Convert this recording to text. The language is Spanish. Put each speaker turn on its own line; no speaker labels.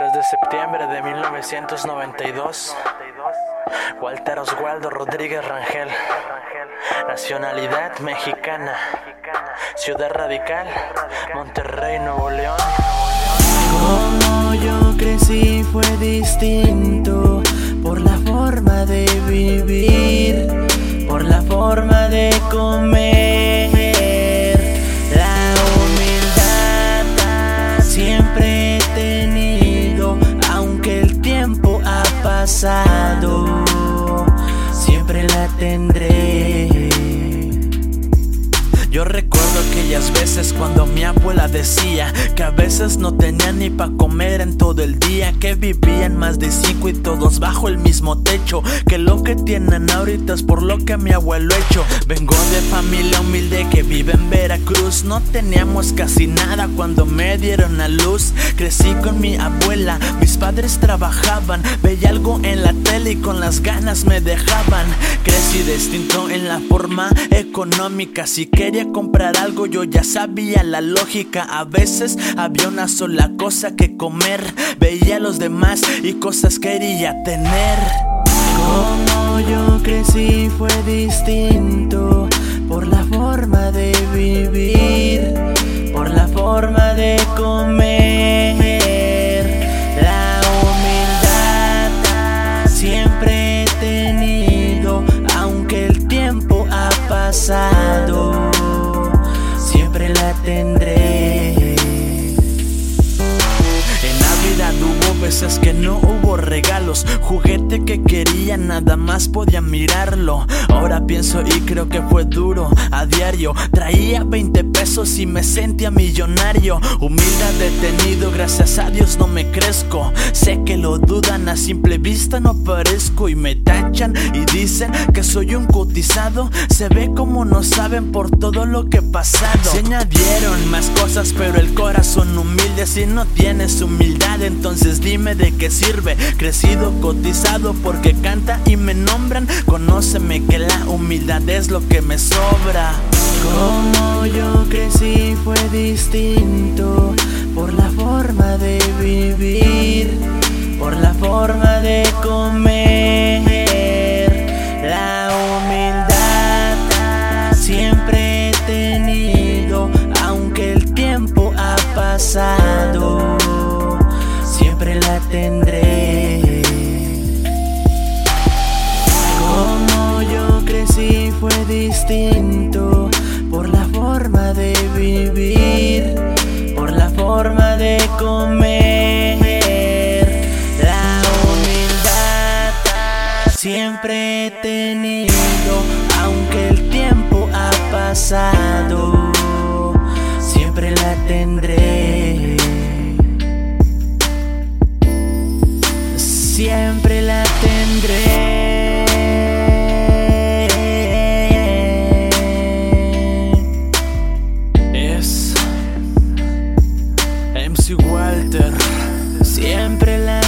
3 de septiembre de 1992. Walter Oswaldo Rodríguez Rangel. Nacionalidad mexicana. Ciudad radical, Monterrey, Nuevo León.
Como yo crecí fue distinto por la forma de vivir, por la forma de comer. Siempre la tendré.
Yo recuerdo aquellas veces cuando mi abuela decía que a veces no tenía ni pa' comer en todo el día, que vivían más de cinco y todos bajo el mismo techo, que lo que tienen ahorita es por lo que mi abuelo hecho. Vengo de familia humilde No teníamos casi nada cuando me dieron a luz. Crecí con mi abuela, mis padres trabajaban, veía algo en la tele y con las ganas me dejaban. Crecí distinto en la forma económica, si quería comprar algo yo ya sabía la lógica. A veces había una sola cosa que comer. Veía a los demás y cosas quería tener.
Como yo crecí fue distinto por la forma de vivir, de comer. La humildad siempre he tenido, aunque el tiempo ha pasado, siempre la tendré.
Veces que no hubo regalos. Juguete que quería nada más podía mirarlo. Ahora pienso y creo que fue duro. A diario Traía 20 pesos y me sentía millonario. Humildad detenido, gracias a Dios no me crezco. Sé que lo dudan, a simple vista no parezco. Y me tachan y dicen que soy un cotizado. Se ve como no saben por todo lo que he pasado. Se añadieron más cosas pero el corazón humilde Si no tienes humildad entonces dime de qué sirve. Crecido, cotizado porque canta y me nombran. Conóceme que la humildad es lo que me sobra.
Como yo crecí fue distinto por la forma de vivir, por la forma tendré. Como yo crecí fue distinto por la forma de vivir, por la forma de comer. La humildad siempre he tenido, aunque el tiempo ha pasado, siempre la tendré.
MC Walter
Siempre la